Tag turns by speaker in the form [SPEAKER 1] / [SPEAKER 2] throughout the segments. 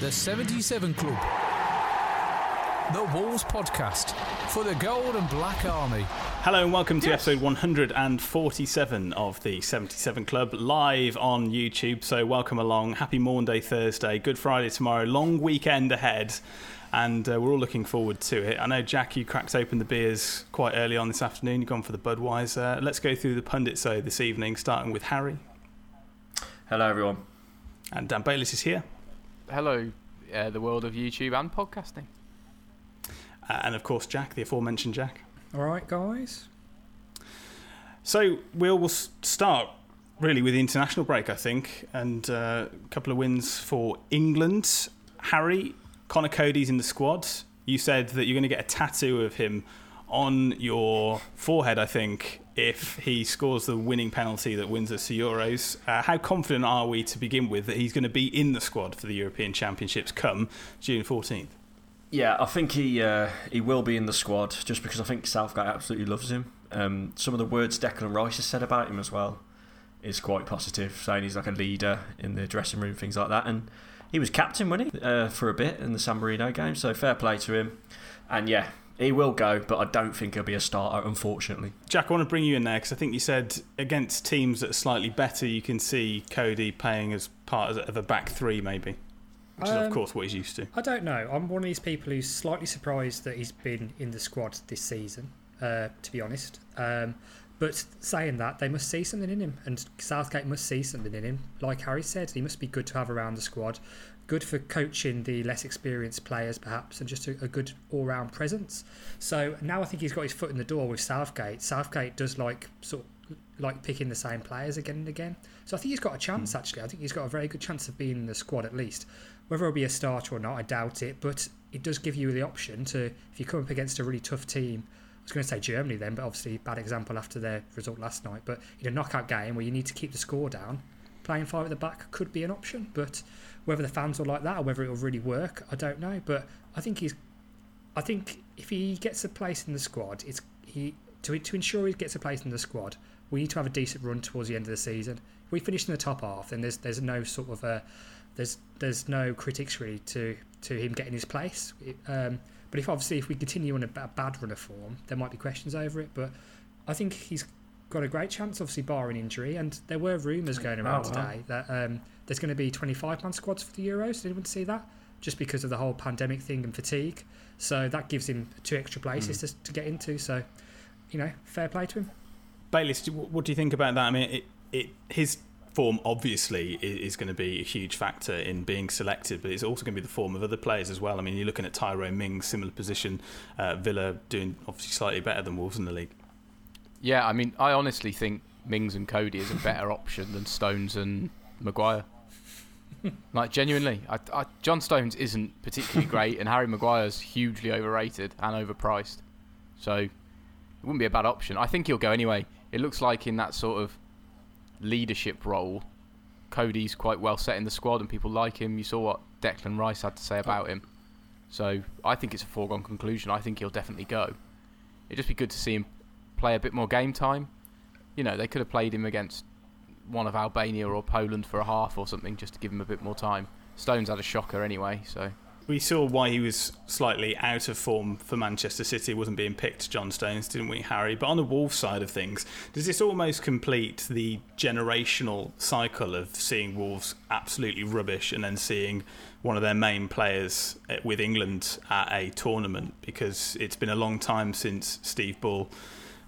[SPEAKER 1] The 77 Club. The Wolves Podcast for the Gold and Black Army.
[SPEAKER 2] Hello and welcome to episode 147 of the 77 Club live on YouTube. So, welcome along. Happy Maundy Thursday, Good Friday tomorrow, long weekend ahead, and uh, we're all looking forward to it. I know, Jack, you cracked open the beers quite early on this afternoon. You've gone for the Budweiser. Let's go through the pundits, though, this evening, starting with Harry.
[SPEAKER 3] Hello, everyone.
[SPEAKER 2] And Dan Bayliss is here.
[SPEAKER 4] Hello, uh, the world of YouTube and podcasting.
[SPEAKER 2] Uh, and of course, Jack, the aforementioned Jack.
[SPEAKER 5] All right, guys.
[SPEAKER 2] So we'll, we'll start really with the international break, I think, and uh, a couple of wins for England. Harry, Conor Coady's in the squad. You said that you're going to get a tattoo of him on your forehead, I think, if he scores the winning penalty that wins us the Euros. Uh, how confident are we to begin with that he's going to be in the squad for the European Championships come June 14th?
[SPEAKER 3] Yeah, I think he uh, he will be in the squad just because I think Southgate absolutely loves him. Um, some of the words Declan Rice has said about him as well is quite positive, saying he's like a leader in the dressing room, things like that. And he was captain, wasn't he, uh, for a bit in the San Marino game? So fair play to him. And yeah, he will go, but I don't think he'll be a starter, unfortunately.
[SPEAKER 2] Jack, I want to bring you in there because I think you said against teams that are slightly better, you can see Coady playing as part of a back three, maybe. Which is, of
[SPEAKER 5] Um,
[SPEAKER 2] course, what he's used to.
[SPEAKER 5] I don't know. I'm one of these people who's slightly surprised that he's been in the squad this season, uh, to be honest. Um, but saying that, they must see something in him, and Southgate must see something in him. Like Harry said, he must be good to have around the squad, good for coaching the less experienced players, perhaps, and just a, a good all round presence. So now I think he's got his foot in the door with Southgate. Southgate does like sort of like picking the same players again and again. So I think he's got a chance hmm. actually. I think he's got a very good chance of being in the squad at least. Whether he'll be a starter or not, I doubt it. But it does give you the option to, if you come up against a really tough team, I was going to say Germany then, but obviously bad example after their result last night. But in a knockout game where you need to keep the score down, playing five at the back could be an option. But whether the fans will like that or whether it will really work, I don't know. But I think he's, I think if he gets a place in the squad, it's he to to ensure he gets a place in the squad. We need to have a decent run towards the end of the season. If we finish in the top half, then there's there's no sort of a there's there's no critics really to to him getting his place. Um, but if obviously if we continue on a, bad run of form, there might be questions over it. But I think he's got a great chance, obviously barring injury. And there were rumours going around
[SPEAKER 3] Oh, wow.
[SPEAKER 5] today that um, there's going to be 25 man squads for the Euros. Did anyone see that? Just because of the whole pandemic thing and fatigue. So that gives him two extra places to, to get into. So, you know, fair play to him.
[SPEAKER 2] Bayliss, what do you think about that? I mean, it, it, his form obviously is going to be a huge factor in being selected, but it's also going to be the form of other players as well. I mean, you're looking at Tyrone Mings, similar position, uh, Villa doing obviously slightly better than Wolves in the league.
[SPEAKER 4] Yeah, I mean, I honestly think Mings and Coady is a better option than Stones and Maguire. like genuinely, I, I, John Stones isn't particularly great, and Harry Maguire's hugely overrated and overpriced. So it wouldn't be a bad option. I think he'll go anyway. It looks like in that sort of leadership role, Coady's quite well set in the squad, and people like him. You saw what Declan Rice had to say about him. So I think it's a foregone conclusion. I think he'll definitely go. It'd just be good to see him play a bit more game time. You know, they could have played him against one of Albania or Poland for a half or something just to give him a bit more time. Stones had a shocker anyway, so
[SPEAKER 2] we saw why he was slightly out of form for Manchester City. wasn't being picked, John Stones, didn't we, Harry? But on the Wolves side of things, does this almost complete the generational cycle of seeing Wolves absolutely rubbish and then seeing one of their main players eh, with England at a tournament? Because it's been a long time since Steve Bull.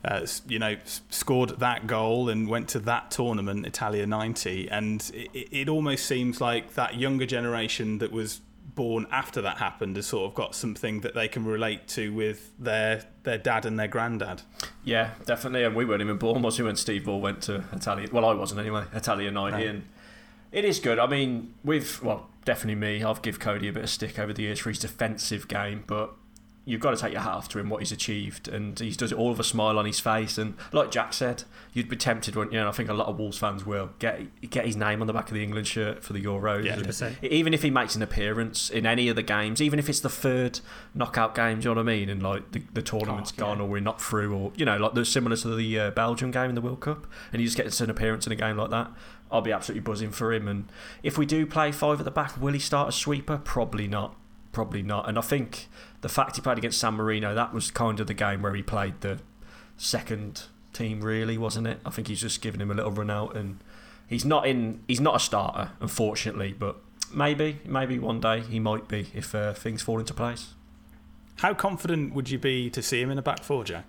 [SPEAKER 2] Uh, you know, scored that goal and went to that tournament, Italia 90. And it, it almost seems like that younger generation that was born after that happened has sort of got something that they can relate to with their their dad and their granddad.
[SPEAKER 3] Yeah, definitely. And we weren't even born, was we, when Steve Ball went to Italia? Well, I wasn't anyway. Italia 90. No. And it is good. I mean, with, well, definitely me. I've give Coady a bit of stick over the years for his defensive game, but you've got to take your hat off to him what he's achieved, and he does it all with a smile on his face. And like Jack said, you'd be tempted, wouldn't you? And I think a lot of Wolves fans will get get his name on the back of the England shirt for the Euros.
[SPEAKER 5] Yeah,
[SPEAKER 3] even if he makes an appearance in any of the games, even if it's the third knockout game, do you know what I mean? And like the, the tournament's gone yeah. or we're not through, or you know, like the similar to the uh, Belgium game in the World Cup, and he just gets an appearance in a game like that. I'll be absolutely buzzing for him. And if we do play five at the back, will he start a sweeper? Probably not. Probably not. And I think the fact he played against San Marino, that was kind of the game where he played the second team, really, wasn't it? I think he's just giving him a little run out, and he's not in. He's not a starter, unfortunately, but maybe, maybe one day he might be if uh, things fall into place.
[SPEAKER 2] How confident would you be to see him in a back four, Jack?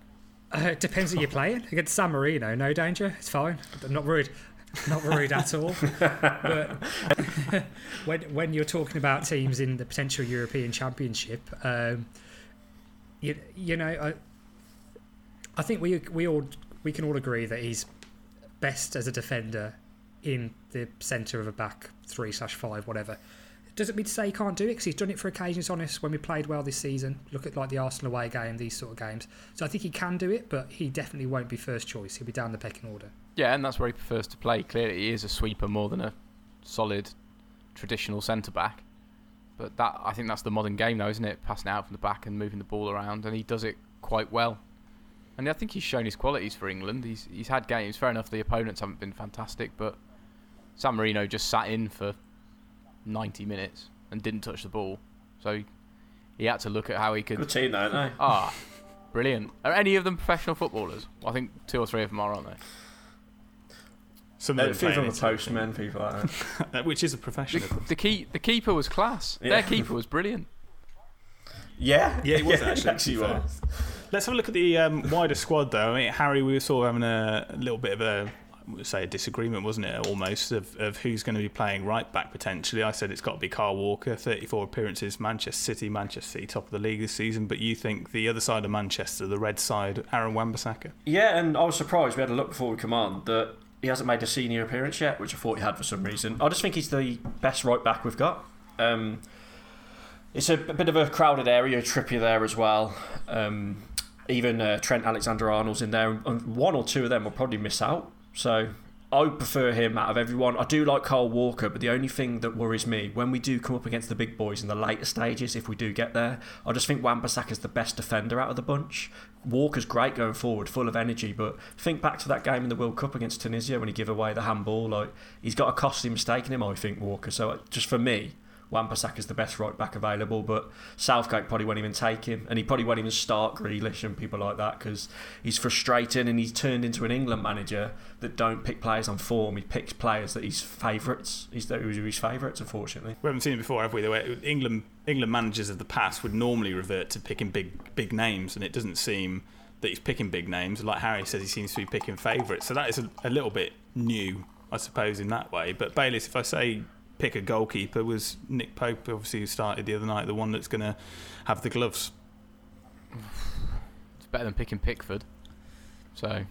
[SPEAKER 5] Uh, it depends who you're playing. Against San Marino, no danger. It's fine. I'm not worried. Not worried at all. but when when you're talking about teams in the potential European Championship, um, you you know, I, I think we we all we can all agree that he's best as a defender in the centre of a back three slash five, whatever. Doesn't mean to say he can't do it because he's done it for occasions. Honest, when we played well this season, look at like the Arsenal away game, these sort of games. So I think he can do it, but he definitely won't be first choice. He'll be down the pecking order.
[SPEAKER 4] Yeah, and that's where he prefers to play. Clearly, he is a sweeper more than a solid traditional centre back. But that I think that's the modern game, though, isn't it? Passing out from the back and moving the ball around, and he does it quite well. And I think he's shown his qualities for England. He's he's had games. Fair enough, the opponents haven't been fantastic, but San Marino just sat in for 90 minutes and didn't touch the ball, so he had to look at how he could.
[SPEAKER 3] Good team, though, aren't they?
[SPEAKER 4] Ah, brilliant. Are any of them professional footballers? Well, I think two or three of them are, aren't they?
[SPEAKER 3] Some of them, uh, postmen, people like that.
[SPEAKER 2] Which is a profession.
[SPEAKER 4] The, the, key, the keeper was class. Yeah. Their keeper was brilliant.
[SPEAKER 3] Yeah,
[SPEAKER 2] yeah, he was yeah, actually. actually was. Let's have a look at the um, wider squad, though. I mean, Harry, we were sort of having a, a little bit of a say a disagreement, wasn't it? Almost of, of who's going to be playing right back potentially. I said it's got to be Carl Walker, 34 appearances, Manchester City, Manchester City top of the league this season. But you think the other side of Manchester, the red side, Aaron Wan-Bissaka?
[SPEAKER 3] Yeah, and I was surprised. We had a look before we come on that he hasn't made a senior appearance yet, which I thought he had for some reason. I just think he's the best right back we've got. Um, it's a, a, bit of a crowded area, Trippier there as well. Um, even uh, Trent Alexander Arnold's in there, and one or two of them will probably miss out. So I prefer him out of everyone. I do like Kyle Walker, but the only thing that worries me when we do come up against the big boys in the later stages, if we do get there, I just think Wan is the best defender out of the bunch. Walker's great going forward, full of energy, but think back to that game in the World Cup against Tunisia when he gave away the handball. Like he's got a costly mistake in him, I think Walker. So just for me, Wan is the best right back available, but Southgate probably won't even take him, and he probably won't even start Grealish and people like that because he's frustrating and he's turned into an England manager that don't pick players on form. He picks players that he's favourites. He's that his favourites, unfortunately.
[SPEAKER 2] We haven't seen it before, have we? The way England England managers of the past would normally revert to picking big big names, and it doesn't seem that he's picking big names. Like Harry says, he seems to be picking favourites. So that is a, a little bit new, I suppose, in that way. But Bayliss, if I say pick a goalkeeper was Nick Pope, obviously who started the other night, the one that's going to have the gloves.
[SPEAKER 4] It's better than picking Pickford. So.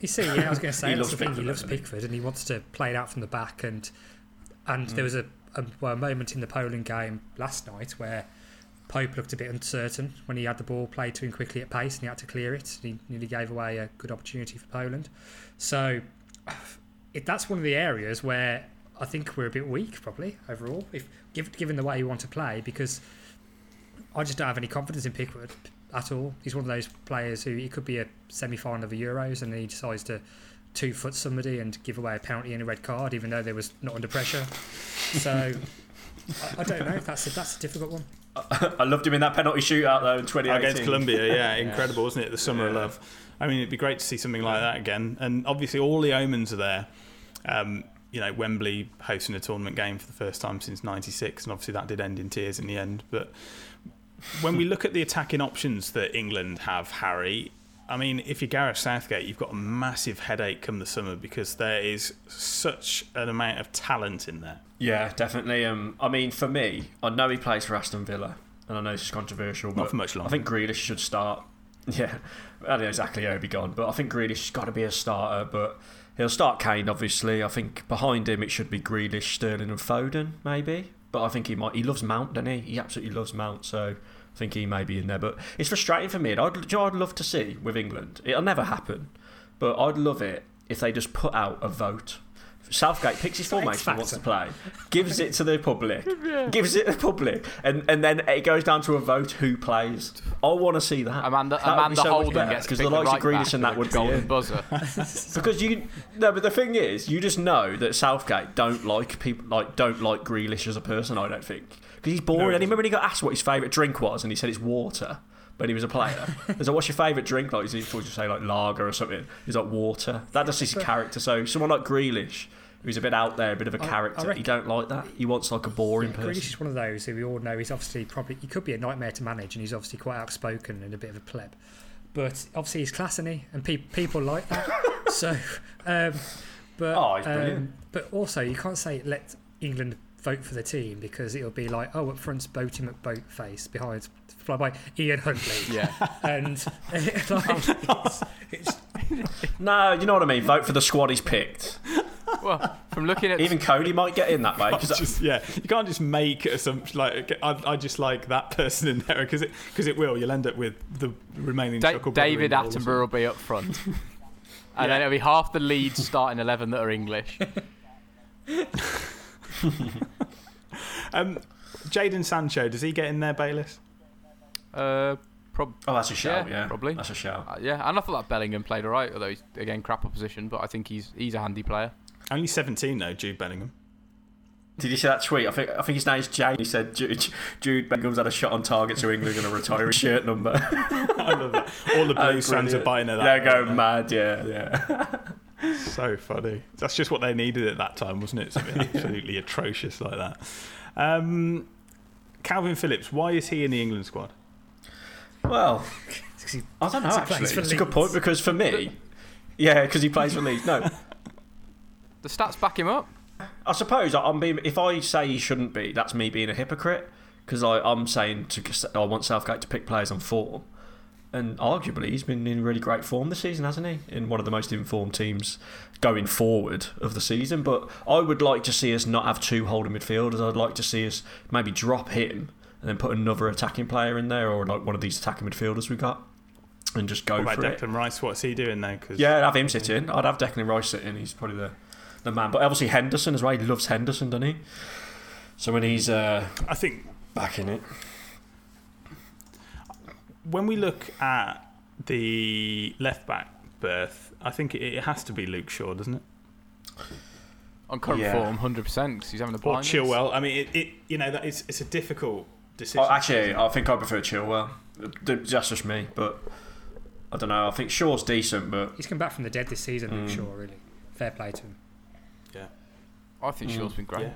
[SPEAKER 5] You see, yeah, I was going to say that's the thing. He loves Pickford and he wants to play it out from the back. And and mm. there was a, a, well, a moment in the Poland game last night where Pope looked a bit uncertain when he had the ball played to him quickly at pace and he had to clear it. And he nearly gave away a good opportunity for Poland. So it, that's one of the areas where I think we're a bit weak probably overall, if given the way you want to play, because I just don't have any confidence in Pickford at all. He's one of those players who he could be a semi-final of the Euros and he decides to two foot somebody and give away a penalty and a red card, even though there was not under pressure. So I, I don't know. That's a, that's a difficult one.
[SPEAKER 3] I loved him in that penalty shootout though in 2018.
[SPEAKER 2] against Colombia. Yeah, incredible, wasn't it? The summer of love. I mean, it'd be great to see something like that again. And obviously, all the omens are there. Um, you know, Wembley hosting a tournament game for the first time since '96, and obviously that did end in tears in the end. But when we look at the attacking options that England have, Harry, I mean, if you're Gareth Southgate, you've got a massive headache come the summer because there is such an amount of talent in there.
[SPEAKER 3] Yeah, definitely. Um, I mean, for me, I know he plays for Aston Villa, and I know this is controversial, but
[SPEAKER 2] for much longer.
[SPEAKER 3] I think Grealish should start. Yeah, I don't know exactly how he'll be gone, but I think Grealish has got to be a starter. But he'll start Kane, obviously. I think behind him it should be Grealish, Sterling, and Foden, maybe. But I think he might. He loves Mount, doesn't he? He absolutely loves Mount, so I think he may be in there. But it's frustrating for me. I'd, I'd love to see with England. It'll never happen, but I'd love it if they just put out a vote. Southgate picks his formation he wants to play, gives it to the public, gives it to the public, and, and then it goes down to a vote who plays. I want to see that.
[SPEAKER 4] Amanda,
[SPEAKER 3] That would be
[SPEAKER 4] Amanda
[SPEAKER 3] so
[SPEAKER 4] Holden
[SPEAKER 3] better,
[SPEAKER 4] gets
[SPEAKER 3] because the likes
[SPEAKER 4] right
[SPEAKER 3] of Grealish and that would
[SPEAKER 4] a
[SPEAKER 3] be in.
[SPEAKER 4] buzzer.
[SPEAKER 3] Because you no, but the thing is, you just know that Southgate don't like people like don't like Grealish as a person. I don't think because he's boring.
[SPEAKER 2] No, he
[SPEAKER 3] and remember when he got asked what his favourite drink was, and he said it's water. When he was a player, he's like, "What's your favourite drink?" Like, is he thought you say like lager or something. He's like water. That just his character. So someone like Grealish, who's a bit out there, a bit of a
[SPEAKER 5] I- I
[SPEAKER 3] character,
[SPEAKER 5] reckon-
[SPEAKER 3] he don't like that. He wants like a boring
[SPEAKER 5] Grealish
[SPEAKER 3] person.
[SPEAKER 5] Grealish is one of those who we all know he's obviously probably he could be a nightmare to manage, and he's obviously quite outspoken and a bit of a pleb. But obviously he's classy, he? And pe- people like that. so, um, but
[SPEAKER 3] Oh, he's
[SPEAKER 5] um,
[SPEAKER 3] brilliant.
[SPEAKER 5] but also you can't say let England vote for the team because it'll be like oh up front's Boaty McBoatface behind fly by Ian Huntley.
[SPEAKER 4] Yeah.
[SPEAKER 5] and like, it's, it's,
[SPEAKER 3] No, you know what I mean. Vote for the squad he's picked.
[SPEAKER 4] Well, from looking at
[SPEAKER 3] Even Coady might get in that way. 'cause
[SPEAKER 2] just yeah, you can't just make assumptions like I, I just like that person in there because it because it will. You'll end up with the remaining
[SPEAKER 4] Da- David
[SPEAKER 2] in all of a
[SPEAKER 4] Attenborough will be up front. And then it'll be half the Leeds starting 11 that are English.
[SPEAKER 2] Sudden. Um, Jadon Sancho does he get in there, Bayliss?
[SPEAKER 4] Uh, prob-
[SPEAKER 3] oh, that's a shout.
[SPEAKER 4] Yeah,
[SPEAKER 3] Yeah,
[SPEAKER 4] probably.
[SPEAKER 3] That's a shout.
[SPEAKER 4] uh, yeah, and I thought that Bellingham played alright, although he's, again, crap opposition, but I think he's he's a handy player.
[SPEAKER 2] Only seventeen though, Jude Bellingham.
[SPEAKER 3] Did you see that tweet? I think I think his name's Jay. He said Jude, Jude Bellingham's had a shot on target, so England are going to retire his shirt number.
[SPEAKER 2] I love that. All the
[SPEAKER 3] Oh,
[SPEAKER 2] Blues fans are
[SPEAKER 3] brilliant.
[SPEAKER 2] buying her that.
[SPEAKER 3] They're going mad. Yeah, yeah.
[SPEAKER 2] So funny. That's just what they needed at that time, wasn't it? Something absolutely atrocious like that. Um, Kalvin Phillips, why is he in the England squad?
[SPEAKER 3] Well,
[SPEAKER 5] he-
[SPEAKER 3] I don't know.
[SPEAKER 5] He
[SPEAKER 3] Actually,
[SPEAKER 5] plays for
[SPEAKER 3] it's a good point because for me, yeah, because he plays for Leeds. No,
[SPEAKER 4] The stats back him up.
[SPEAKER 3] I suppose I'm being. If I say he shouldn't be, that's me being a hypocrite because I'm saying to I want Southgate to pick players on form, and arguably he's been in really great form this season, hasn't he? In one of the most informed teams going forward of the season. But I would like to see us not have two holding midfielders. I'd like to see us maybe drop him and then put another attacking player in there, or like one of these attacking midfielders we got, and just go
[SPEAKER 2] What
[SPEAKER 3] for
[SPEAKER 2] about
[SPEAKER 3] it.
[SPEAKER 2] Declan Rice? What's he doing there? Cause
[SPEAKER 3] Yeah, I'd have him sit in. I'd have Declan Rice sit in. He's probably the, the man. But obviously Henderson as well. He loves Henderson, doesn't he? So when he's uh,
[SPEAKER 2] I think
[SPEAKER 3] back in it,
[SPEAKER 2] when we look at the left back berth, I think it, it has to be Luke Shaw, doesn't it?
[SPEAKER 4] On current
[SPEAKER 3] Yeah.
[SPEAKER 4] form, 100%, because he's having a
[SPEAKER 2] Or
[SPEAKER 4] blindness.
[SPEAKER 2] Chilwell. I mean, it, it you know that it's it's a difficult decision.
[SPEAKER 3] oh, actually, I think I prefer Chilwell. That's just me, but I don't know. I think Shaw's decent, but
[SPEAKER 5] he's come back from the dead this season.
[SPEAKER 3] Mm.
[SPEAKER 5] I'm sure, really. Fair play to him.
[SPEAKER 2] yeah.
[SPEAKER 4] I think Shaw's been great.
[SPEAKER 2] Yeah.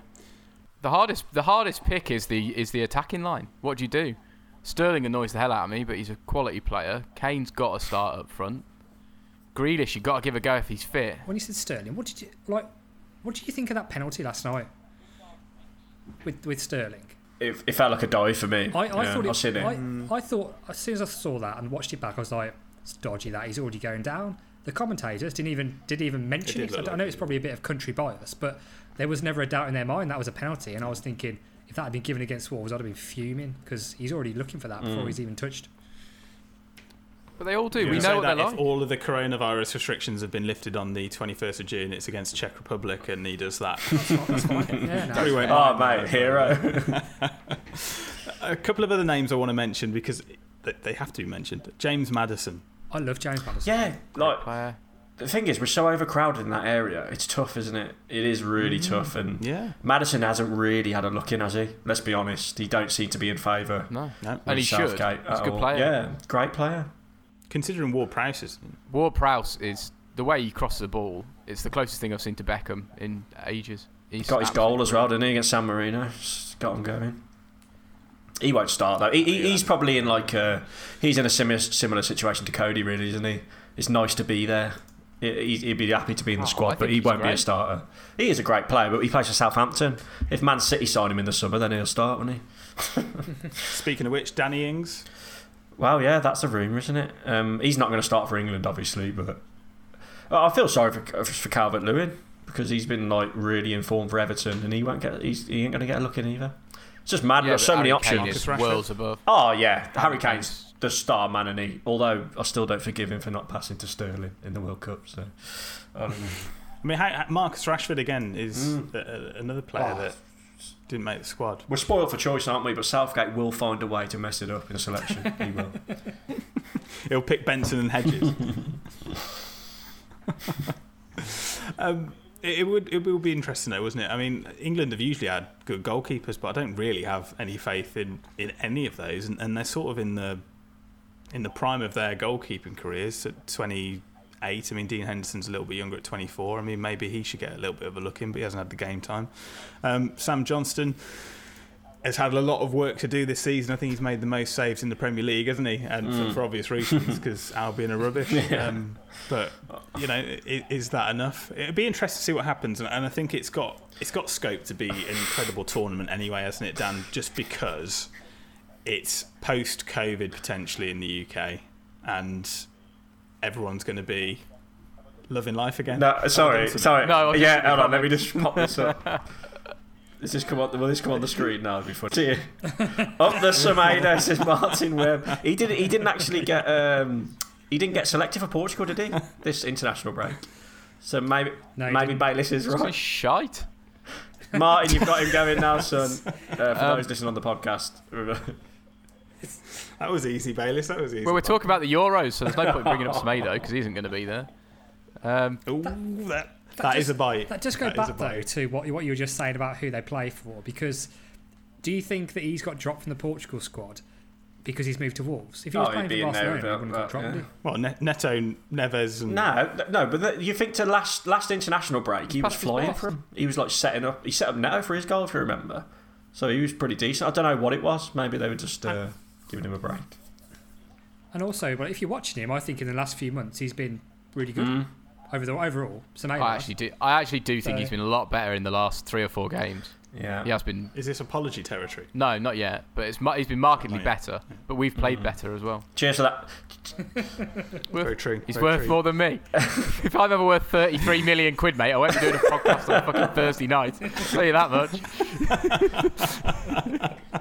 [SPEAKER 4] The hardest, the hardest pick is the is the attacking line. What do you do? Sterling annoys the hell out of me, but he's a quality player. Kane's got to start up front. Grealish, you've got to give a go if he's fit.
[SPEAKER 5] When you said Sterling, what did you like? What did you think of that penalty last night with with Sterling?
[SPEAKER 3] it, it felt like a dive for me.
[SPEAKER 5] I, I
[SPEAKER 3] yeah,
[SPEAKER 5] thought
[SPEAKER 3] I've
[SPEAKER 5] it.
[SPEAKER 3] seen it.
[SPEAKER 5] I, I thought as soon as I saw that and watched it back, I was like, "It's dodgy that he's already going down." The commentators didn't even didn't even mention
[SPEAKER 2] did
[SPEAKER 5] it. I,
[SPEAKER 2] look
[SPEAKER 5] I
[SPEAKER 2] like
[SPEAKER 5] know
[SPEAKER 2] it.
[SPEAKER 5] it's probably a bit of country bias, but there was never a doubt in their mind that was a penalty. And I was thinking, if that had been given against Wolves, I'd have been fuming because he's already looking for that
[SPEAKER 3] Mm.
[SPEAKER 5] before he's even touched.
[SPEAKER 4] But they all do.
[SPEAKER 2] You
[SPEAKER 4] we
[SPEAKER 2] say
[SPEAKER 4] know what
[SPEAKER 2] that
[SPEAKER 4] they're
[SPEAKER 2] if
[SPEAKER 4] like.
[SPEAKER 2] all of the coronavirus restrictions have been lifted on the 21st of June, it's against Czech Republic, and he does that.
[SPEAKER 5] That's fine. Yeah, no,
[SPEAKER 2] We
[SPEAKER 3] Oh, mate, hero.
[SPEAKER 2] A couple of other names I want to mention because they have to be mentioned. James Maddison.
[SPEAKER 5] I love James Maddison.
[SPEAKER 3] yeah, like
[SPEAKER 4] Player.
[SPEAKER 3] The thing is, we're so overcrowded in that area. It's tough, isn't it? It is really mm. tough. And
[SPEAKER 2] Yeah.
[SPEAKER 3] Maddison hasn't really had a look in, has he? Let's be honest. He don't seem to be in favour.
[SPEAKER 4] No.
[SPEAKER 2] No.
[SPEAKER 4] And
[SPEAKER 3] with
[SPEAKER 4] he should. He's a good
[SPEAKER 3] all.
[SPEAKER 4] player.
[SPEAKER 3] Yeah, great player.
[SPEAKER 2] Considering Ward Prowse is
[SPEAKER 4] Ward Prowse is the way he crosses the ball. It's the closest thing I've seen to Beckham in ages. He's
[SPEAKER 3] Got his goal as well, didn't he, against San Marino? Just got him going. He won't start though. He, he, he's probably in like a, he's in a similar similar situation to Coady, really, isn't he? It's nice to be there. He- He'd be happy to be in the
[SPEAKER 4] Oh,
[SPEAKER 3] squad, but he won't be a starter. He is a great player, but he plays for Southampton. If Man City sign him in the summer, then he'll start, won't he?
[SPEAKER 2] Speaking of which, Danny Ings.
[SPEAKER 3] Well, yeah, that's a rumour, isn't it? Um, he's not going to start for England, obviously, but I feel sorry for for Calvert Lewin because he's been like really informed for Everton, and he won't get he's, he ain't going to get a look in either. It's just mad.
[SPEAKER 4] Yeah,
[SPEAKER 3] We've got so many
[SPEAKER 4] Kane
[SPEAKER 3] options.
[SPEAKER 4] worlds above.
[SPEAKER 3] Oh yeah, Harry
[SPEAKER 4] Kane's-
[SPEAKER 3] Kane's the star man, and he. Although I still don't forgive him for not passing to Sterling in the World Cup. So I.
[SPEAKER 2] I mean, Marcus Rashford again is a, a- another player
[SPEAKER 3] Oh.
[SPEAKER 2] that didn't make the squad.
[SPEAKER 3] we're spoiled for choice, aren't we? But Southgate will find a way to mess it up in a selection. he will.
[SPEAKER 2] He'll pick Benson and Hedges. um, it, it would it will be interesting though, wouldn't it? I mean, England have usually had good goalkeepers, but I don't really have any faith in, in any of those, and, and they're sort of in the in the prime of their goalkeeping careers at 28. I mean, Dean Henderson's a little bit younger at 24. I mean, maybe he should get a little bit of a look in, but he hasn't had the game time. Um, Sam Johnstone has had a lot of work to do this season. I think he's made the most saves in the Premier League, hasn't he? And for, for obvious reasons, because Albion are rubbish. Um, but you know, i- is that enough? It'd be interesting to see what happens, and, and I think it's got it's got scope to be an incredible tournament anyway, hasn't it, Dan? Just because it's post COVID potentially in the UK, and everyone's going to be loving life again.
[SPEAKER 3] No, sorry, sorry.
[SPEAKER 4] No, I was
[SPEAKER 3] yeah, hold on. Let me just pop this up. Does this come on? Will this come on the screen now? Before see you. up the Semedo says Martin Webb. He didn't. He didn't actually get. Um, he didn't get selected for Portugal, did he? This international break. So maybe
[SPEAKER 5] No,
[SPEAKER 3] maybe
[SPEAKER 5] didn't.
[SPEAKER 3] Bayliss is right.
[SPEAKER 4] shite.
[SPEAKER 3] Martin, you've got him going now, son. Uh, for
[SPEAKER 4] Um,
[SPEAKER 3] those listening on the podcast,
[SPEAKER 2] That was easy, Bayliss. That was easy.
[SPEAKER 4] Well, we're talking about the Euros, so there's no point bringing up Semedo because he isn't going to be there. Um,
[SPEAKER 2] Ooh, that, that is
[SPEAKER 5] just-
[SPEAKER 2] a bite.
[SPEAKER 5] That does go
[SPEAKER 2] That is a
[SPEAKER 5] back though to what what you were just saying about who they play for. Because do you think that he's got dropped from the Portugal squad because he's moved to Wolves? If he was
[SPEAKER 3] Oh, he'd
[SPEAKER 5] playing
[SPEAKER 3] be
[SPEAKER 5] for
[SPEAKER 3] in there
[SPEAKER 5] Barcelona, he wouldn't have dropped.
[SPEAKER 3] yeah.
[SPEAKER 5] would?
[SPEAKER 2] Well, Neto, Neves, and
[SPEAKER 3] no, no. But the, you think to last last international break, he was flying for. He was like setting up. He set up Neto for his goal, if you remember. So he was pretty decent. I don't know what it was. Maybe they were just uh, giving him a break.
[SPEAKER 5] And also, but if you're watching him, I think in the last few months he's been really good
[SPEAKER 3] Mm.
[SPEAKER 5] over the overall. Semedo.
[SPEAKER 4] I actually do. I actually do think
[SPEAKER 5] So-
[SPEAKER 4] he's been a lot better in the last three or four games.
[SPEAKER 3] Yeah.
[SPEAKER 4] He has been.
[SPEAKER 2] is this apology territory?
[SPEAKER 4] No, not yet. But it's he's been markedly
[SPEAKER 2] Not yet.
[SPEAKER 4] better. But we've played better as well.
[SPEAKER 3] Cheers for that.
[SPEAKER 2] Very true.
[SPEAKER 4] He's
[SPEAKER 2] very
[SPEAKER 4] worth
[SPEAKER 2] true.
[SPEAKER 4] more than me. if I'm ever worth 33 million quid, mate, I won't be doing a podcast on a fucking Thursday night. I'll tell you that much.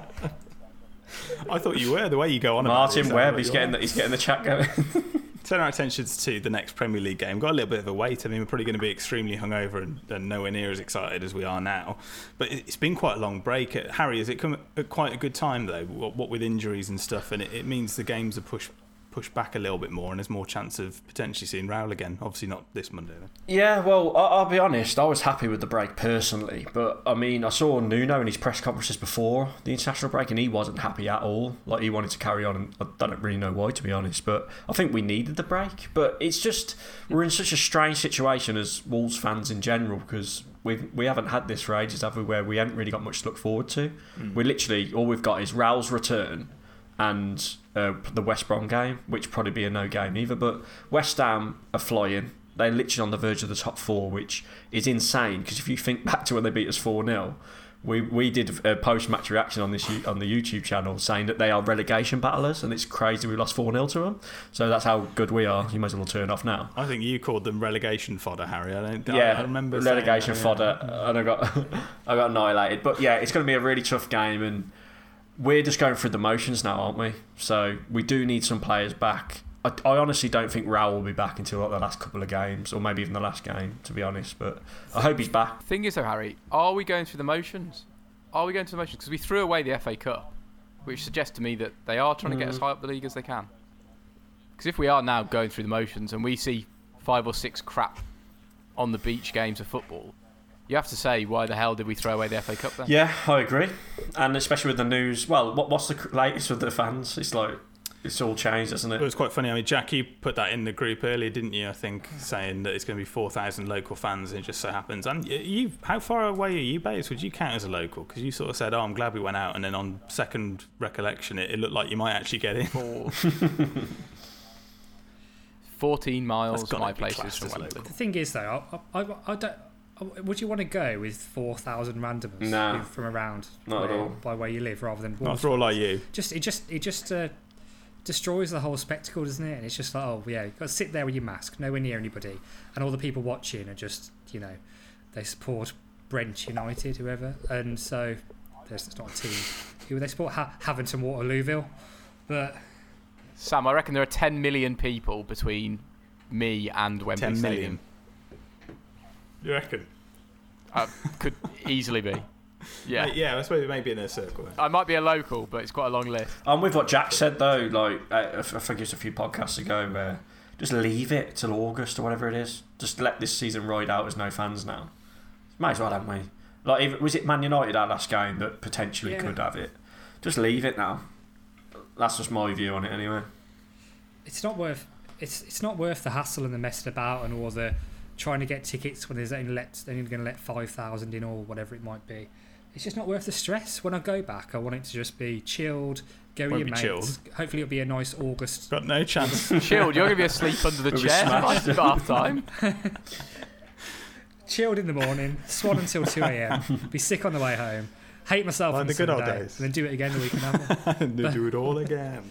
[SPEAKER 2] I thought you were the way you go on.
[SPEAKER 3] Martin
[SPEAKER 2] I
[SPEAKER 3] Webb. He's getting the, he's getting the chat going.
[SPEAKER 2] Turn our attentions to the next Premier League game. Got a little bit of a wait. I mean, we're probably going to be extremely hungover and, and nowhere near as excited as we are now. But it- it's been quite a long break. Harry, has it come at quite a good time though? What, what with injuries and stuff, and it, it means the games are pushed pushed back a little bit more, and there's more chance of potentially seeing Raul again. Obviously, not this Monday. Though.
[SPEAKER 3] Yeah, well, I- I'll be honest. I was happy with the break personally, but I mean, I saw Nuno in his press conferences before the international break, and he wasn't happy at all. Like he wanted to carry on, and I don't really know why, to be honest. But I think we needed the break. But it's just we're in such a strange situation as Wolves fans in general because we we haven't had this for ages, have we? Where we haven't really got much to look forward to. Hmm. We literally all we've got is Raul's return and uh, the West Brom game, which probably be a no game either. But West Ham are flying. They're literally on the verge of the top four, which is insane. Because if you think back to when they beat us four 0 we we did a post match reaction on this on the YouTube channel saying that they are relegation battlers, and it's crazy we lost four 0 to them. So that's how good we are. You might as well turn off now.
[SPEAKER 2] I think you called them relegation fodder, Harry. I don't.
[SPEAKER 3] Yeah,
[SPEAKER 2] I, remember
[SPEAKER 3] relegation
[SPEAKER 2] that, yeah.
[SPEAKER 3] fodder, and I got I got annihilated. But yeah, it's going to be a really tough game, and we're just going through the motions now, aren't we? So we do need some players back. I, I honestly don't think Raul will be back until like the last couple of games, or maybe even the last game, to be honest. But I hope he's back.
[SPEAKER 4] Thing is, though, Harry, are we going through the motions? Are we going through the motions? Because we threw away the FA Cup, which suggests to me that they are trying to get us mm. high up the league as they can. Because if we are now going through the motions and we see five or six crap on the beach games of football, you have to say, why the hell did we throw away the FA Cup then?
[SPEAKER 3] Yeah, I agree, and especially with the news. Well, what, what's the latest with the fans? It's like it's all changed, hasn't
[SPEAKER 2] It
[SPEAKER 3] it?
[SPEAKER 2] was quite funny. I mean, Jack, you put that in the group earlier, didn't you? I think saying that it's going to be four thousand local fans, and it just so happens. And you, how far away are you based? Would you count as a local? Because you sort of said, "Oh, I'm glad we went out," and then on second recollection, it, it looked like you might actually get in.
[SPEAKER 4] Four, 14 miles
[SPEAKER 2] That's gotta
[SPEAKER 4] my
[SPEAKER 2] be
[SPEAKER 4] place is from
[SPEAKER 2] as.
[SPEAKER 5] The thing is, though, I, I, I don't. Would you want to go with four thousand randomers
[SPEAKER 3] No.
[SPEAKER 5] who- from around
[SPEAKER 3] Not at
[SPEAKER 5] where-
[SPEAKER 3] all.
[SPEAKER 5] by where you live, rather than
[SPEAKER 2] Not for all like you.
[SPEAKER 5] just it just it just uh, destroys the whole spectacle, doesn't it? And it's just like, oh yeah, you've got to sit there with your mask, nowhere near anybody, and all the people watching are just you know they support Brent United, whoever, and so there's it's not a team. Who they support ha- Havant and Waterlooville, but
[SPEAKER 4] Sam, I reckon there are 10 million people between me and Wembley
[SPEAKER 2] 10
[SPEAKER 4] Stadium.
[SPEAKER 2] Million. You reckon?
[SPEAKER 4] Uh, could easily be. Yeah.
[SPEAKER 2] Yeah, I suppose it may be in a circle.
[SPEAKER 4] I might be a local, but it's quite a long list.
[SPEAKER 3] I'm with what Jack said though. Like uh, I think it was a few podcasts ago where just leave it till August or whatever it is. Just let this season ride out as no fans now. Might as well, haven't we? Like, if, was it Man United our last game that potentially
[SPEAKER 5] Yeah.
[SPEAKER 3] could have it? Just leave it now. That's just my view on it, anyway.
[SPEAKER 5] it's not worth it's it's not worth the hassle and the messing about and all the trying to get tickets when there's only let only going to let five thousand in or whatever it might be. It's just not worth the stress. When I go back, I want it to just be chilled. Go with
[SPEAKER 2] Won't
[SPEAKER 5] your mates.
[SPEAKER 2] chilled.
[SPEAKER 5] Hopefully, it'll be a nice August.
[SPEAKER 2] Got no chance.
[SPEAKER 4] Chilled, you're going to be asleep under the
[SPEAKER 3] We'll be
[SPEAKER 4] chair by
[SPEAKER 3] smashed.
[SPEAKER 4] half time.
[SPEAKER 5] Chilled in the morning, swan until two a.m. Be sick on the way home. Hate myself
[SPEAKER 2] Like
[SPEAKER 5] on
[SPEAKER 2] the good old days.
[SPEAKER 5] and then do it again the weekend after.
[SPEAKER 2] and they do it all again.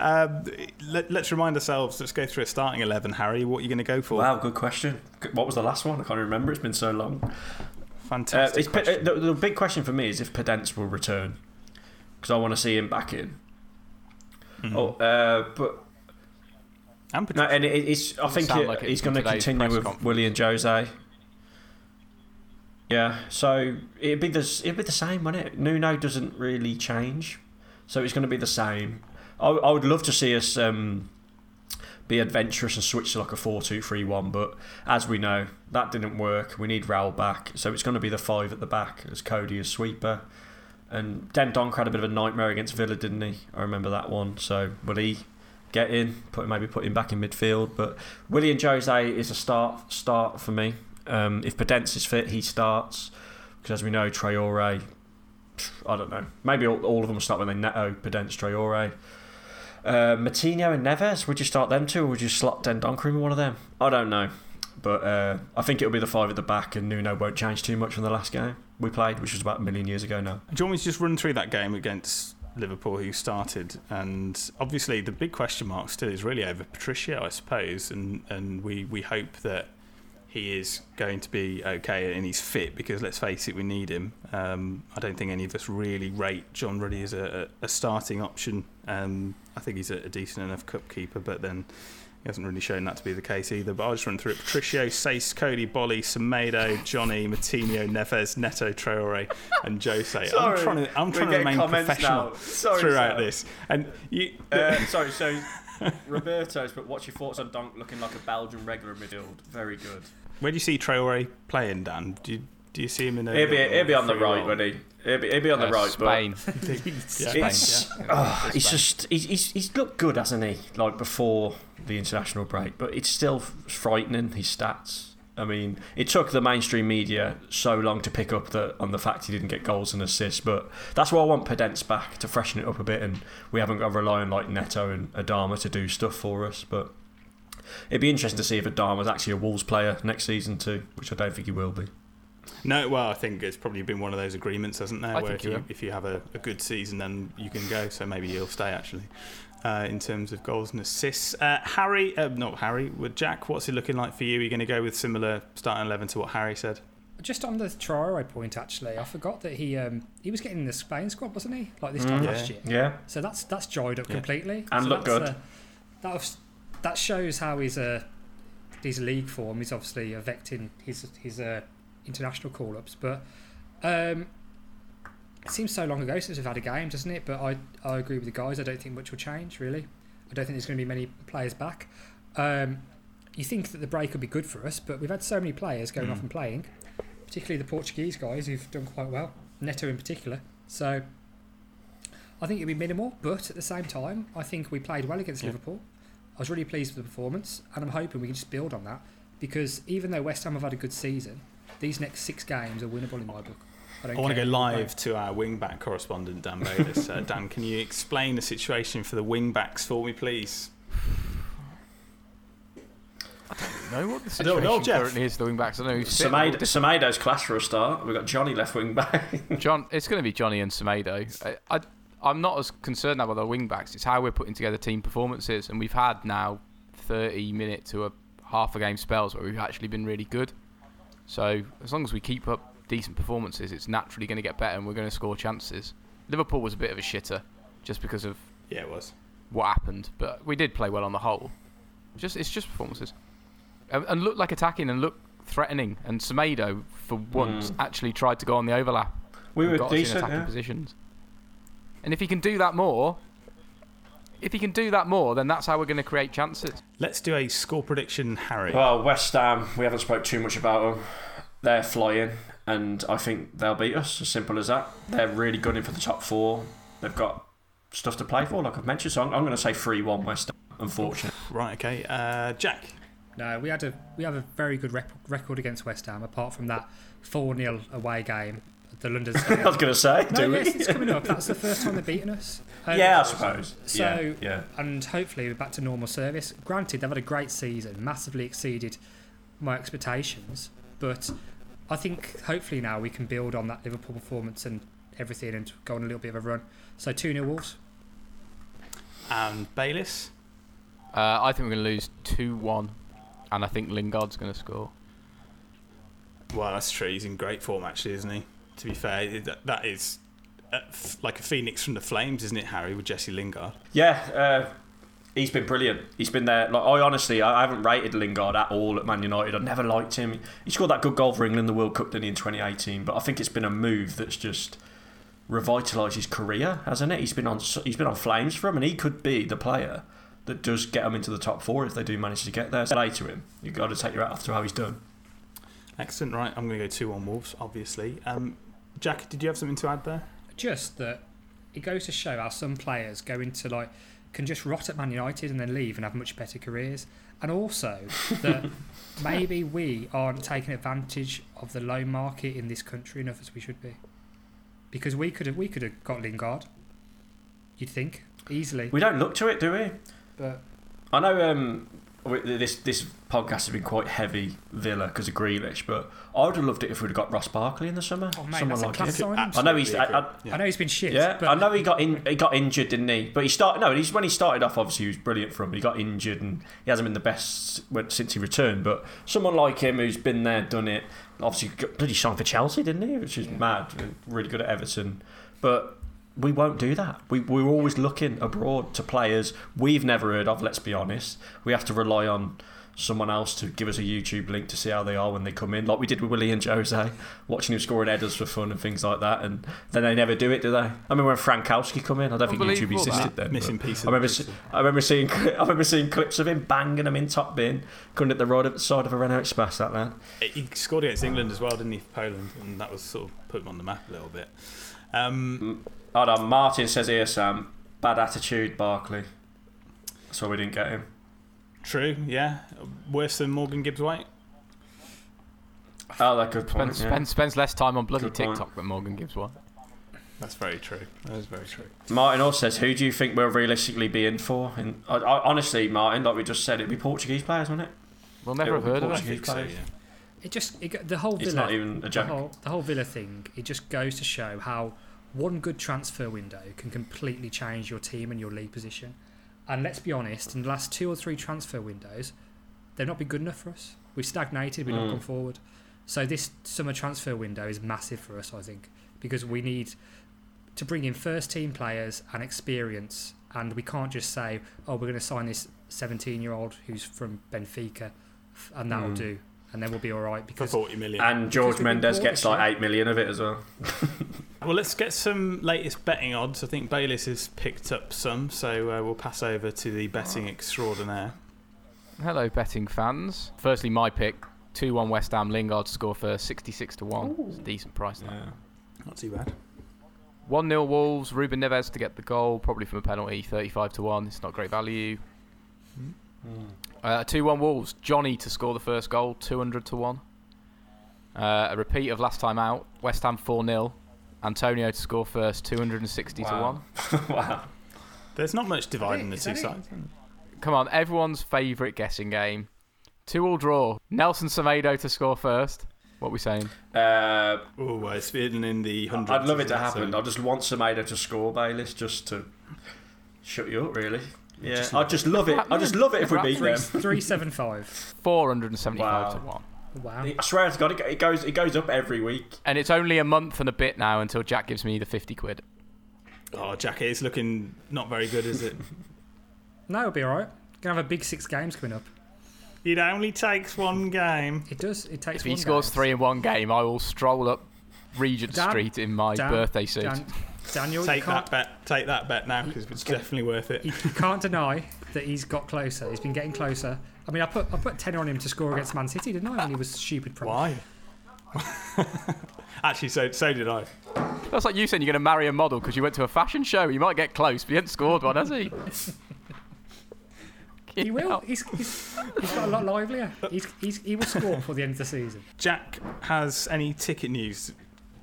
[SPEAKER 2] Um, let, us remind ourselves. Let's go through a starting eleven. Harry, what are you going to go for?
[SPEAKER 3] Wow, good question. What was the last one? I can't remember. It's been so long. Uh,
[SPEAKER 2] Fantastic.
[SPEAKER 3] it's, uh, the, the big question for me is if Podence will return because I want to see him back in.
[SPEAKER 2] Mhm.
[SPEAKER 3] Oh, uh, but
[SPEAKER 2] and
[SPEAKER 3] no, and it, it's. I think
[SPEAKER 4] sound
[SPEAKER 3] it-
[SPEAKER 4] like
[SPEAKER 3] he's going to continue with
[SPEAKER 4] conference.
[SPEAKER 3] Willian Jose. Yeah, so it'd be the it'd be the same, wouldn't it? Nuno doesn't really change, so it's going to be the same. I, I would love to see us um, be adventurous and switch to like a four-two-three-one, but as we know, that didn't work. We need Raul back, so it's going to be the five at the back as Coady as sweeper. And Den Donk had a bit of a nightmare against Villa, didn't he? I remember that one. So will he get in? Put maybe put him back in midfield. But Willian Jose is a start start for me. Um, if Podence is fit, he starts because as we know, Traore. I don't know. Maybe all, all of them start when they Neto, Podence, Traore. Uh, Moutinho and Neves, would you start them two, or would you slot Dendoncker in one of them? I don't know, but uh, I think it'll be the five at the back, and Nuno won't change too much from the last game we played, which was about a million years ago now.
[SPEAKER 2] Do you want me to just run through that game against Liverpool, who started? And obviously, the big question mark still is really over Patricio, I suppose. And and we we hope that he is going to be okay and he's fit because let's face it, we need him. Um, I don't think any of us really rate John Ruddy as a, a, a starting option. Um, I think he's a, a decent enough cup keeper, but then he hasn't really shown that to be the case either. But I'll just run through it. Patricio, Saiss, Coady, Boly, Semedo, Jonny, Moutinho, Neves, Neto, Traore, and Jose. I'm
[SPEAKER 3] Sorry,
[SPEAKER 2] trying to, I'm trying to remain professional.
[SPEAKER 3] Sorry,
[SPEAKER 2] throughout this. And you,
[SPEAKER 3] Uh, sorry, so Roberto's, but what's your thoughts on Donk looking like a Belgian regular midfield? Very good.
[SPEAKER 2] Where do you see Traore playing, Dan? Do you, do you see him in a?
[SPEAKER 3] He'll be, he'll be on the right,
[SPEAKER 2] role?
[SPEAKER 3] won't he? He'll be, he'll be on the
[SPEAKER 4] Uh,
[SPEAKER 3] right,
[SPEAKER 4] Spain.
[SPEAKER 2] Yeah.
[SPEAKER 4] Spain,
[SPEAKER 3] It's,
[SPEAKER 4] yeah.
[SPEAKER 3] oh, he's just he's, he's he's looked good, hasn't he? Like before the international break, but it's still frightening his stats. I mean, it took the mainstream media so long to pick up that on the fact he didn't get goals and assists, but that's why I want Podence back to freshen it up a bit, and we haven't got to rely on like Neto and Adama to do stuff for us. But it'd be interesting to see if Adama's actually a Wolves player next season too, which I don't think he will be.
[SPEAKER 2] No, well, I think it's probably been one of those agreements, hasn't there?
[SPEAKER 4] I
[SPEAKER 2] where
[SPEAKER 4] think
[SPEAKER 2] if you, if you have a, a good season, then you can go. So maybe he'll stay actually. Uh, in terms of goals and assists, uh, Harry, uh, not Harry, with Jack. What's it looking like for you? Are you going to go with similar starting eleven to what Harry said?
[SPEAKER 5] Just on the Traore point, actually, I forgot that he um, he was getting the Spain squad, wasn't he? Like this time
[SPEAKER 2] Mm.
[SPEAKER 5] last year.
[SPEAKER 3] Yeah,
[SPEAKER 5] So that's that's dried up
[SPEAKER 2] Yeah.
[SPEAKER 5] completely.
[SPEAKER 3] And
[SPEAKER 5] so
[SPEAKER 3] looked good.
[SPEAKER 5] Uh, that was, that shows how his uh, his league form is obviously affecting his his uh, international call ups. But um, it seems so long ago since we've had a game, doesn't it? But I I agree with the guys. I don't think much will change really. I don't think there's going to be many players back. Um, you think that the break would be good for us, but we've had so many players going off and playing, particularly the Portuguese guys who've done quite well, Neto in particular. So I think it'll be minimal, but at the same time, I think we played well against Liverpool. I was really pleased with the performance, and I'm hoping we can just build on that because even though West Ham have had a good season, these next six games are winnable in my book. I, don't
[SPEAKER 2] I want to go
[SPEAKER 5] who we play.
[SPEAKER 2] live to our wingback correspondent, Dan Bayliss. Uh, Dan, can you explain the situation for the wingbacks for me, please?
[SPEAKER 4] know what the
[SPEAKER 2] I don't
[SPEAKER 4] situation
[SPEAKER 2] know, Jeff.
[SPEAKER 4] currently is. The wing backs. I don't know. who's fit.
[SPEAKER 3] Semedo, Semedo's class for a start. We've got Jonny left wing back.
[SPEAKER 4] John, it's going to be Jonny and Semedo. I, I, I'm not as concerned now with our wing backs. It's how we're putting together team performances, and we've had now 30 minute to a half a game spells where we've actually been really good. So as long as we keep up decent performances, it's naturally going to get better, and we're going to score chances. Liverpool was a bit of a shitter, just because of
[SPEAKER 2] Yeah, it was.
[SPEAKER 4] what happened, but we did play well on the whole. Just it's just performances, and, and look like attacking and look threatening. And Semedo, for once, hmm. actually tried to go on the overlap.
[SPEAKER 3] We were
[SPEAKER 4] got us in
[SPEAKER 3] decent,
[SPEAKER 4] attacking
[SPEAKER 3] yeah.
[SPEAKER 4] positions. And if he can do that more, if he can do that more, then that's how we're going to create chances.
[SPEAKER 2] Let's do a score prediction, Harry.
[SPEAKER 3] Well, West Ham, we haven't spoke too much about them. They're flying, and I think they'll beat us. As simple as that. They're really good in for the top four. They've got stuff to play for, like I've mentioned. So I'm, I'm going to say three-one West Ham. Unfortunately,
[SPEAKER 2] Right, okay. Uh, Jack.
[SPEAKER 5] No, we had a we have a very good rep- record against West Ham, apart from that four 0 away game at the London
[SPEAKER 3] I was going to say,
[SPEAKER 5] no,
[SPEAKER 3] do
[SPEAKER 5] yes,
[SPEAKER 3] we?
[SPEAKER 5] it's coming up. That's the first time they've beaten us. Um,
[SPEAKER 3] yeah, I suppose.
[SPEAKER 5] So,
[SPEAKER 3] yeah, yeah.
[SPEAKER 5] and hopefully we're back to normal service. Granted, they've had a great season, massively exceeded my expectations, but I think hopefully now we can build on that Liverpool performance and everything and go on a little bit of a run. So 2 0 Wolves.
[SPEAKER 2] And Bayliss.
[SPEAKER 4] Uh, I think we're going to lose two one, and I think Lingard's going to score.
[SPEAKER 2] Well, that's true. He's in great form, actually, isn't he? To be fair, that, that is uh, like a phoenix from the flames, isn't it, Harry, with Jesse Lingard?
[SPEAKER 3] Yeah, uh, he's been brilliant. He's been there. Like I honestly, I haven't rated Lingard at all at Man United. I never liked him. He scored that good goal for England in the World Cup, didn't he, in 2018? But I think it's been a move that's just revitalised his career, hasn't it? He's been on he's been on flames for him, and he could be the player that does get him into the top four if they do manage to get there. Say to him, you've got to take your hat off to how he's done.
[SPEAKER 2] Excellent. Right, I'm going to go 2 on Wolves, obviously. Um, Jack, did you have something to add there?
[SPEAKER 5] Just that it goes to show how some players go into like can just rot at Man United and then leave and have much better careers. And also that maybe we aren't taking advantage of the loan market in this country enough as we should be. Because we could have we could have got Lingard. You'd think easily,
[SPEAKER 3] We don't look to it, do we?
[SPEAKER 5] but
[SPEAKER 3] I know um, we- this this podcast has been quite heavy Villa because of Grealish, but I would have loved it if we'd have got Ross Barkley in the summer.
[SPEAKER 5] oh mate,
[SPEAKER 3] Someone
[SPEAKER 5] that's a
[SPEAKER 3] like
[SPEAKER 5] class
[SPEAKER 3] him. I know he's. I, I,
[SPEAKER 2] Yeah.
[SPEAKER 5] I know he's been shit.
[SPEAKER 3] yeah,
[SPEAKER 5] but
[SPEAKER 3] I know he got in. He got injured, didn't he? But he started. No, he's when he started off. Obviously, he was brilliant for him. He got injured, and he hasn't been the best since he returned. But someone like him who's been there, done it. Obviously, got bloody signed for Chelsea, didn't he? Which is mad. Really good at Everton, but. We won't do that. We, we're always looking abroad to players we've never heard of, let's be honest. We have to rely on someone else to give us a YouTube link to see how they are when they come in, like we did with Willian Jose, watching him scoring headers for fun and things like that. And then they never do it, do they? I mean, when Frankowski come in, I don't think YouTube existed then.
[SPEAKER 2] Missing
[SPEAKER 3] but
[SPEAKER 2] piece of
[SPEAKER 3] I remember, I remember seeing, I remember seeing clips of him banging them in top bin, coming at the right side of a Renault Express. That man.
[SPEAKER 2] He scored against England as well, didn't he, for Poland? And that was sort of put him on the map a little bit. Um,
[SPEAKER 3] Hold on, Martin says here, Sam, bad attitude, Barkley. That's why we didn't get him.
[SPEAKER 2] true, yeah. Worse than Morgan Gibbs White?
[SPEAKER 3] Oh, that good point.
[SPEAKER 4] Spends,
[SPEAKER 3] yeah.
[SPEAKER 4] spends, spends less time on bloody
[SPEAKER 3] Good point.
[SPEAKER 4] TikTok than Morgan gives one.
[SPEAKER 2] That's very true. That is very true.
[SPEAKER 3] Martin also says, "Who do you think we'll realistically be in for?" And I, I, honestly, Martin, like we just said, it'd be Portuguese players, wouldn't it?
[SPEAKER 4] We'll never
[SPEAKER 3] It'll
[SPEAKER 4] have
[SPEAKER 3] be
[SPEAKER 4] heard of it.
[SPEAKER 3] Portuguese
[SPEAKER 2] think so,
[SPEAKER 3] players.
[SPEAKER 2] yeah.
[SPEAKER 5] it just it, the whole Villa, It's
[SPEAKER 3] not even a
[SPEAKER 5] the
[SPEAKER 3] joke.
[SPEAKER 5] whole, the whole Villa thing, it just goes to show how one good transfer window can completely change your team and your league position. And let's be honest, in the last two or three transfer windows, they've not been good enough for us. We've stagnated, we've not
[SPEAKER 3] Mm.
[SPEAKER 5] gone forward. So this summer transfer window is massive for us, I think, because we need to bring in first team players and experience. And we can't just say, oh, we're going to sign this 17 year old who's from Benfica and that'll
[SPEAKER 3] Mm.
[SPEAKER 5] do. And then we'll be all right
[SPEAKER 2] For
[SPEAKER 5] because
[SPEAKER 2] 40 million.
[SPEAKER 3] And George
[SPEAKER 5] Because we've been
[SPEAKER 3] Mendes gets like eight million of it as well.
[SPEAKER 2] Well, let's get some latest betting odds. I think Bayliss has picked up some, so uh, we'll pass over to the betting extraordinaire.
[SPEAKER 4] Hello, betting fans. Firstly, my pick 2 1 West Ham, Lingard to score first, 66 to 1. It's a decent price. that.
[SPEAKER 2] Not too bad.
[SPEAKER 4] 1 0 Wolves, Ruben Neves to get the goal, probably from a penalty, 35 to 1. It's not great value. Uh, 2 1 Wolves, Jonny to score the first goal, 200 to 1. Uh, a repeat of last time out, West Ham 4 0. Antonio to score first, 260
[SPEAKER 3] Wow.
[SPEAKER 4] to 1.
[SPEAKER 3] wow.
[SPEAKER 2] There's not much dividing the two sides.
[SPEAKER 4] Come on, everyone's favourite guessing game. 2 all draw. Nelson Semedo to score first. What are we saying?
[SPEAKER 3] Uh,
[SPEAKER 2] Oh, it's been in the hundreds.
[SPEAKER 3] I'd love it
[SPEAKER 2] isn't
[SPEAKER 3] to happen.
[SPEAKER 2] So-
[SPEAKER 3] I just want Semedo to score, Bayliss, just to shut you up, really. Yeah,
[SPEAKER 2] Just
[SPEAKER 3] I just love it. I just love it if we beat
[SPEAKER 5] Three,
[SPEAKER 3] them.
[SPEAKER 5] three seven five.
[SPEAKER 4] 475
[SPEAKER 3] Wow.
[SPEAKER 4] to 1.
[SPEAKER 5] Wow.
[SPEAKER 3] I swear to God, it it goes it goes up every week.
[SPEAKER 4] And it's only a month and a bit now until Jack gives me the 50 quid.
[SPEAKER 2] Oh, Jack, it's looking not very good, is it?
[SPEAKER 5] No, it'll be all right. Gonna have a big six games coming up.
[SPEAKER 2] it only takes one game.
[SPEAKER 5] It does. It takes.
[SPEAKER 4] If he
[SPEAKER 5] one
[SPEAKER 4] scores
[SPEAKER 5] game.
[SPEAKER 4] three in one game, I will stroll up Regent
[SPEAKER 5] Dan-
[SPEAKER 4] Street in my
[SPEAKER 5] Dan-
[SPEAKER 4] birthday suit.
[SPEAKER 5] Dan, Daniel, you
[SPEAKER 2] Take
[SPEAKER 5] can't,
[SPEAKER 2] that bet. Take that bet now because it's definitely worth it.
[SPEAKER 5] you, you can't deny that he's got closer. He's been getting closer. I mean, I put I put tenner on him to score against Man City, didn't I? When he was stupid. Probably.
[SPEAKER 2] Why? Actually, so so did I.
[SPEAKER 4] That's like you saying you're going to marry a model because you went to a fashion show. You might get close, but he hasn't scored one, has he?
[SPEAKER 5] He will. He's, he's, he's got a lot livelier. He's, he's, he will score before the end of the season.
[SPEAKER 2] Jack has any ticket news?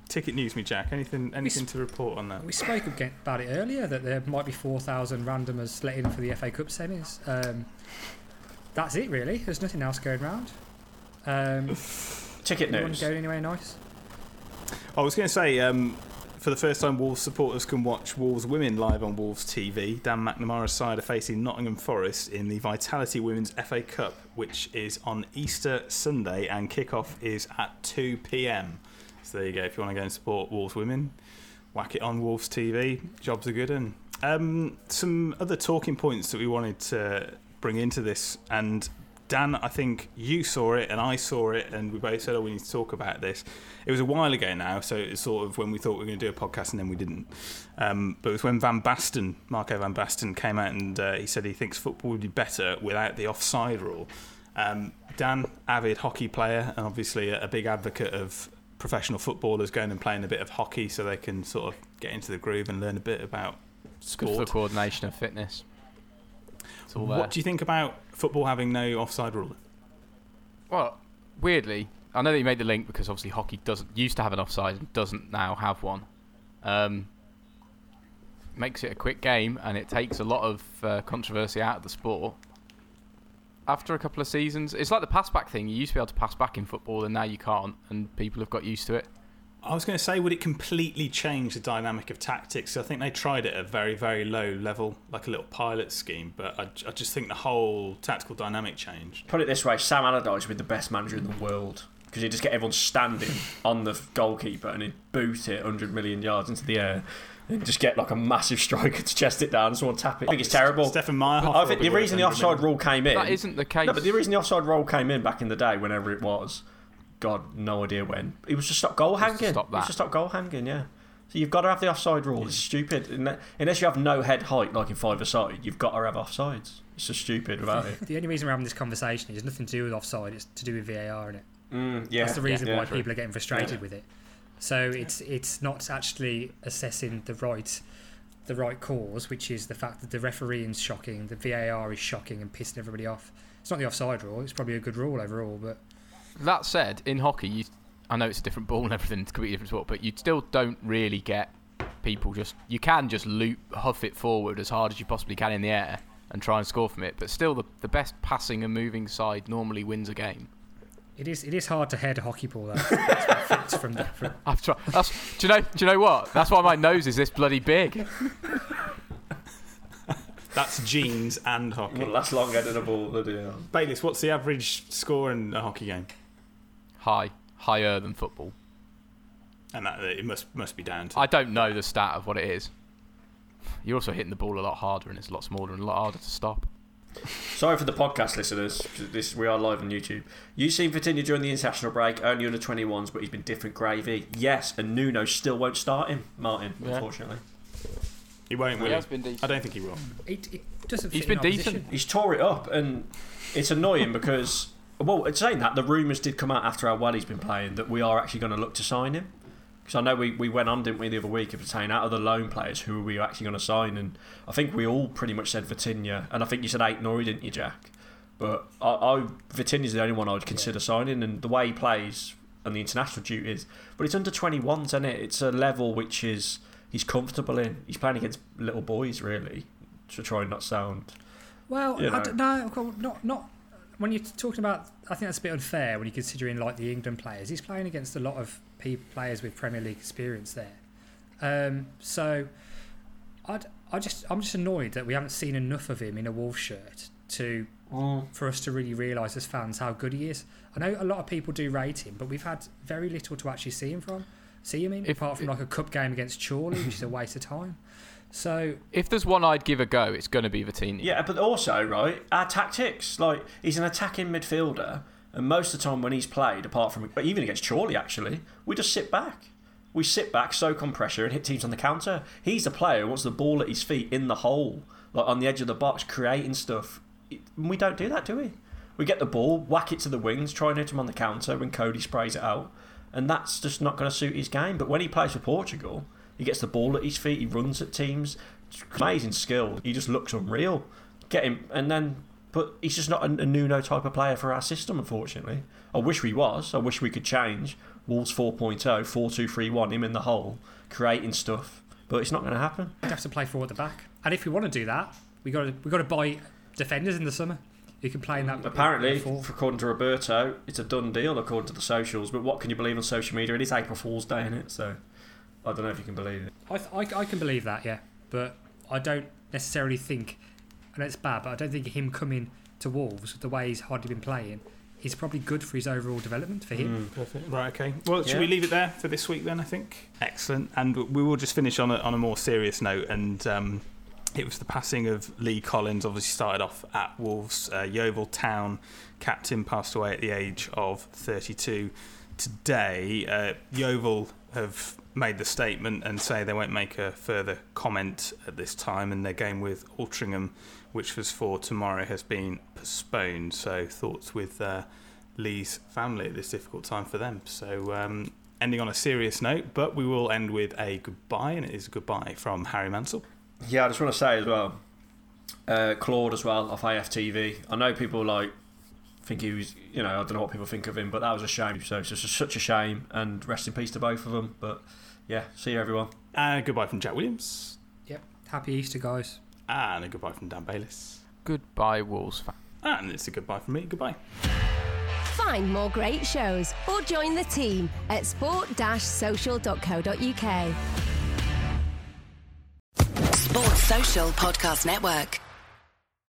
[SPEAKER 2] Ticket news, me, Jack. Anything? Anything to report on that?
[SPEAKER 5] We spoke about it earlier that there might be 4,000 randomers let in for the FA Cup semis. Um, that's it, really. There's nothing else going around. Um,
[SPEAKER 3] Ticket
[SPEAKER 5] anyone
[SPEAKER 3] news.
[SPEAKER 5] going anywhere nice?
[SPEAKER 2] I was going to say, um, for the first time, Wolves supporters can watch Wolves women live on Wolves TV. Dan McNamara's side are facing Nottingham Forest in the Vitality Women's FA Cup, which is on Easter Sunday, and kickoff is at 2 pm. So there you go. If you want to go and support Wolves women, whack it on Wolves TV. Jobs are good. And um, some other talking points that we wanted to bring into this, and Dan, I think you saw it and I saw it, and we both said, "Oh, we need to talk about this." It was a while ago now, so it's sort of when we thought we were going to do a podcast, and then we didn't. Um, but it was when Van Basten, Marco Van Basten, came out and uh, he said he thinks football would be better without the offside rule. Um, Dan, avid hockey player, and obviously a, a big advocate of professional footballers going and playing a bit of hockey so they can sort of get into the groove and learn a bit about
[SPEAKER 4] Good for
[SPEAKER 2] sport.
[SPEAKER 4] coordination and fitness. It's all there.
[SPEAKER 2] What do you think about football having no offside rule?
[SPEAKER 4] Well, weirdly, I know that you made the link because obviously hockey doesn't used to have an offside and doesn't now have one. Um, makes it a quick game and it takes a lot of uh, controversy out of the sport. After a couple of seasons, it's like the pass back thing. You used to be able to pass back in football, and now you can't, and people have got used to it.
[SPEAKER 2] I was going to say, would it completely change the dynamic of tactics? I think they tried it at a very, very low level, like a little pilot scheme, but I, I just think the whole tactical dynamic changed.
[SPEAKER 3] Put it this way: Sam Allardyce would be the best manager in the world because he'd just get everyone standing on the goalkeeper and he'd boot it 100 million yards into the air. And just get like a massive striker to chest it down and someone tap it. I think it's terrible.
[SPEAKER 2] Stefan Meyerhoff
[SPEAKER 3] I think the reason the offside
[SPEAKER 2] million.
[SPEAKER 3] rule came in.
[SPEAKER 4] That isn't the case.
[SPEAKER 3] No, but the reason the offside rule came in back in the day, whenever it was, God, no idea when, it was just stop goal
[SPEAKER 4] was
[SPEAKER 3] hanging.
[SPEAKER 4] stop
[SPEAKER 3] It was
[SPEAKER 4] that.
[SPEAKER 3] to stop goal hanging, yeah. So you've got to have the offside rule. It's stupid. Unless you have no head height, like in five-a-side, you've got to have offsides. It's just stupid without it.
[SPEAKER 5] The only reason we're having this conversation is nothing to do with offside. It's to do with VAR, is it?
[SPEAKER 3] Mm, yeah,
[SPEAKER 5] That's the reason
[SPEAKER 3] yeah,
[SPEAKER 5] why
[SPEAKER 3] true.
[SPEAKER 5] people are getting frustrated
[SPEAKER 3] Yeah.
[SPEAKER 5] with it. So it's it's not actually assessing the right the right cause, which is the fact that the refereeing is shocking, the VAR is shocking and pissing everybody off. It's not the offside rule. It's probably a good rule overall, but
[SPEAKER 4] That said, in hockey, you, I know it's a different ball and everything, it's a completely different sport, but you still don't really get people just. You can just loop, huff it forward as hard as you possibly can in the air and try and score from it, but still, the, the best passing and moving side normally wins a game.
[SPEAKER 5] It is it is hard to head a hockey ball. Though. That's what fits from the, from,
[SPEAKER 4] I've tried. That's, do you know? Do you know what? That's why my nose is this bloody big.
[SPEAKER 2] That's genes and hockey.
[SPEAKER 3] Well, that's long headed a ball. bloody hell.
[SPEAKER 2] Bayliss, what's the average score in a hockey game?
[SPEAKER 4] High, higher than football.
[SPEAKER 2] And that it must must be down to.
[SPEAKER 4] I don't know the stat of what it is. You're also hitting the ball a lot harder, and it's a lot smaller and a lot harder to stop.
[SPEAKER 3] Sorry for the podcast listeners. This we are live on YouTube. You've seen Vitinha during the international break, only under 21s, but he's been different gravy. Yes, and Nuno still won't start him, Martin,
[SPEAKER 4] Yeah.
[SPEAKER 3] unfortunately.
[SPEAKER 2] he won't, will
[SPEAKER 4] He
[SPEAKER 2] he?
[SPEAKER 4] has been decent.
[SPEAKER 2] I don't think he will.
[SPEAKER 5] it, it doesn't.
[SPEAKER 4] He's
[SPEAKER 5] fit
[SPEAKER 4] been
[SPEAKER 5] our
[SPEAKER 4] decent.
[SPEAKER 5] position.
[SPEAKER 3] He's tore it up, and it's annoying because well, it's saying that the rumours did come out after how well he's been playing that we are actually going to look to sign him. Because I know we, we went on, didn't we, the other week of saying out of the loan players, who are we actually going to sign? And I think we all pretty much said Vitinha, and I think you said Aït-Nouri, didn't you, Jack? But I, I Vitinha's the only one I would consider signing, and the way he plays and the international duties. But it's under 21s, isn't it? It's a level which is he's comfortable in. He's playing against little boys, really, to try and not sound.
[SPEAKER 5] Well,
[SPEAKER 3] You
[SPEAKER 5] I don't know. Not not when you're talking about. I think that's a bit unfair when you're considering like the England players. He's playing against a lot of pe- players with Premier League experience there. Um, so, I'd, I just I'm just annoyed that we haven't seen enough of him in a Wolves shirt to for us to really realise as fans how good he is. I know a lot of people do rate him, but we've had very little to actually see him from. See him in,
[SPEAKER 4] If-
[SPEAKER 5] apart from like a cup game against Chorley, which is a waste of time. So
[SPEAKER 4] If there's one I'd give a go, it's going to be Vitinha.
[SPEAKER 3] Yeah, but also, right, our tactics. Like, he's an attacking midfielder, and most of the time when he's played, apart from, even against Chorley, actually, we just sit back. We sit back, soak on pressure, and hit teams on the counter. He's a player who wants the ball at his feet in the hole, like on the edge of the box, creating stuff. We don't do that, do we? We get the ball, whack it to the wings, try and hit him on the counter when Coady sprays it out, and that's just not going to suit his game. But when he plays for Portugal, he gets the ball at his feet, he runs at teams, amazing skill. He just looks unreal. Get him, and then, but he's just not a, a Nuno type of player for our system, unfortunately. I wish we was. I wish we could change Wolves oh, 4.0, 4 2 3 1, him in the hole, creating stuff. But it's not going to happen.
[SPEAKER 5] we have to play at the back. And if we want to do that, we got to we got to buy defenders in the summer who can play in that.
[SPEAKER 3] Apparently,
[SPEAKER 5] in
[SPEAKER 3] according to Roberto, it's a done deal according to the socials. But what can you believe on social media? It is April Fool's Day, in it? So I don't know if you can believe it.
[SPEAKER 5] I, th- I I can believe that, yeah, but I don't necessarily think. and it's bad, but I don't think him coming to Wolves the way he's hardly been playing is probably good for his overall development for him.
[SPEAKER 2] Perfect. Right, okay. Well, should
[SPEAKER 3] Yeah.
[SPEAKER 2] we leave it there for this week then, I think? Excellent. And we will just finish on a, on a more serious note. And um, it was the passing of Lee Collins, obviously started off at Wolves. Uh, Yeovil Town captain passed away at the age of 32. Today, uh, Yeovil have made the statement and say they won't make a further comment at this time, and their game with Altrincham, which was for tomorrow, has been postponed. So, thoughts with uh, Lee's family at this difficult time for them. So, um, ending on a serious note, but we will end with a goodbye, and it is a goodbye from Harry Mansell.
[SPEAKER 3] Yeah, I just want to say as well, uh, Claude as well off AFTV. I know people like think he was, you know, I don't know what people think of him, but that was a shame. So it's just such a shame, and rest in peace to both of them. But yeah, see you everyone.
[SPEAKER 2] And goodbye from Jack Williams,
[SPEAKER 5] Yep. Happy Easter, guys.
[SPEAKER 2] and a goodbye from Dan Bayliss.
[SPEAKER 4] Goodbye, Wolves fan.
[SPEAKER 2] And it's a goodbye from me. Goodbye.
[SPEAKER 6] Find more great shows or join the team at sport-social.co.uk.
[SPEAKER 7] Sports Social Podcast Network.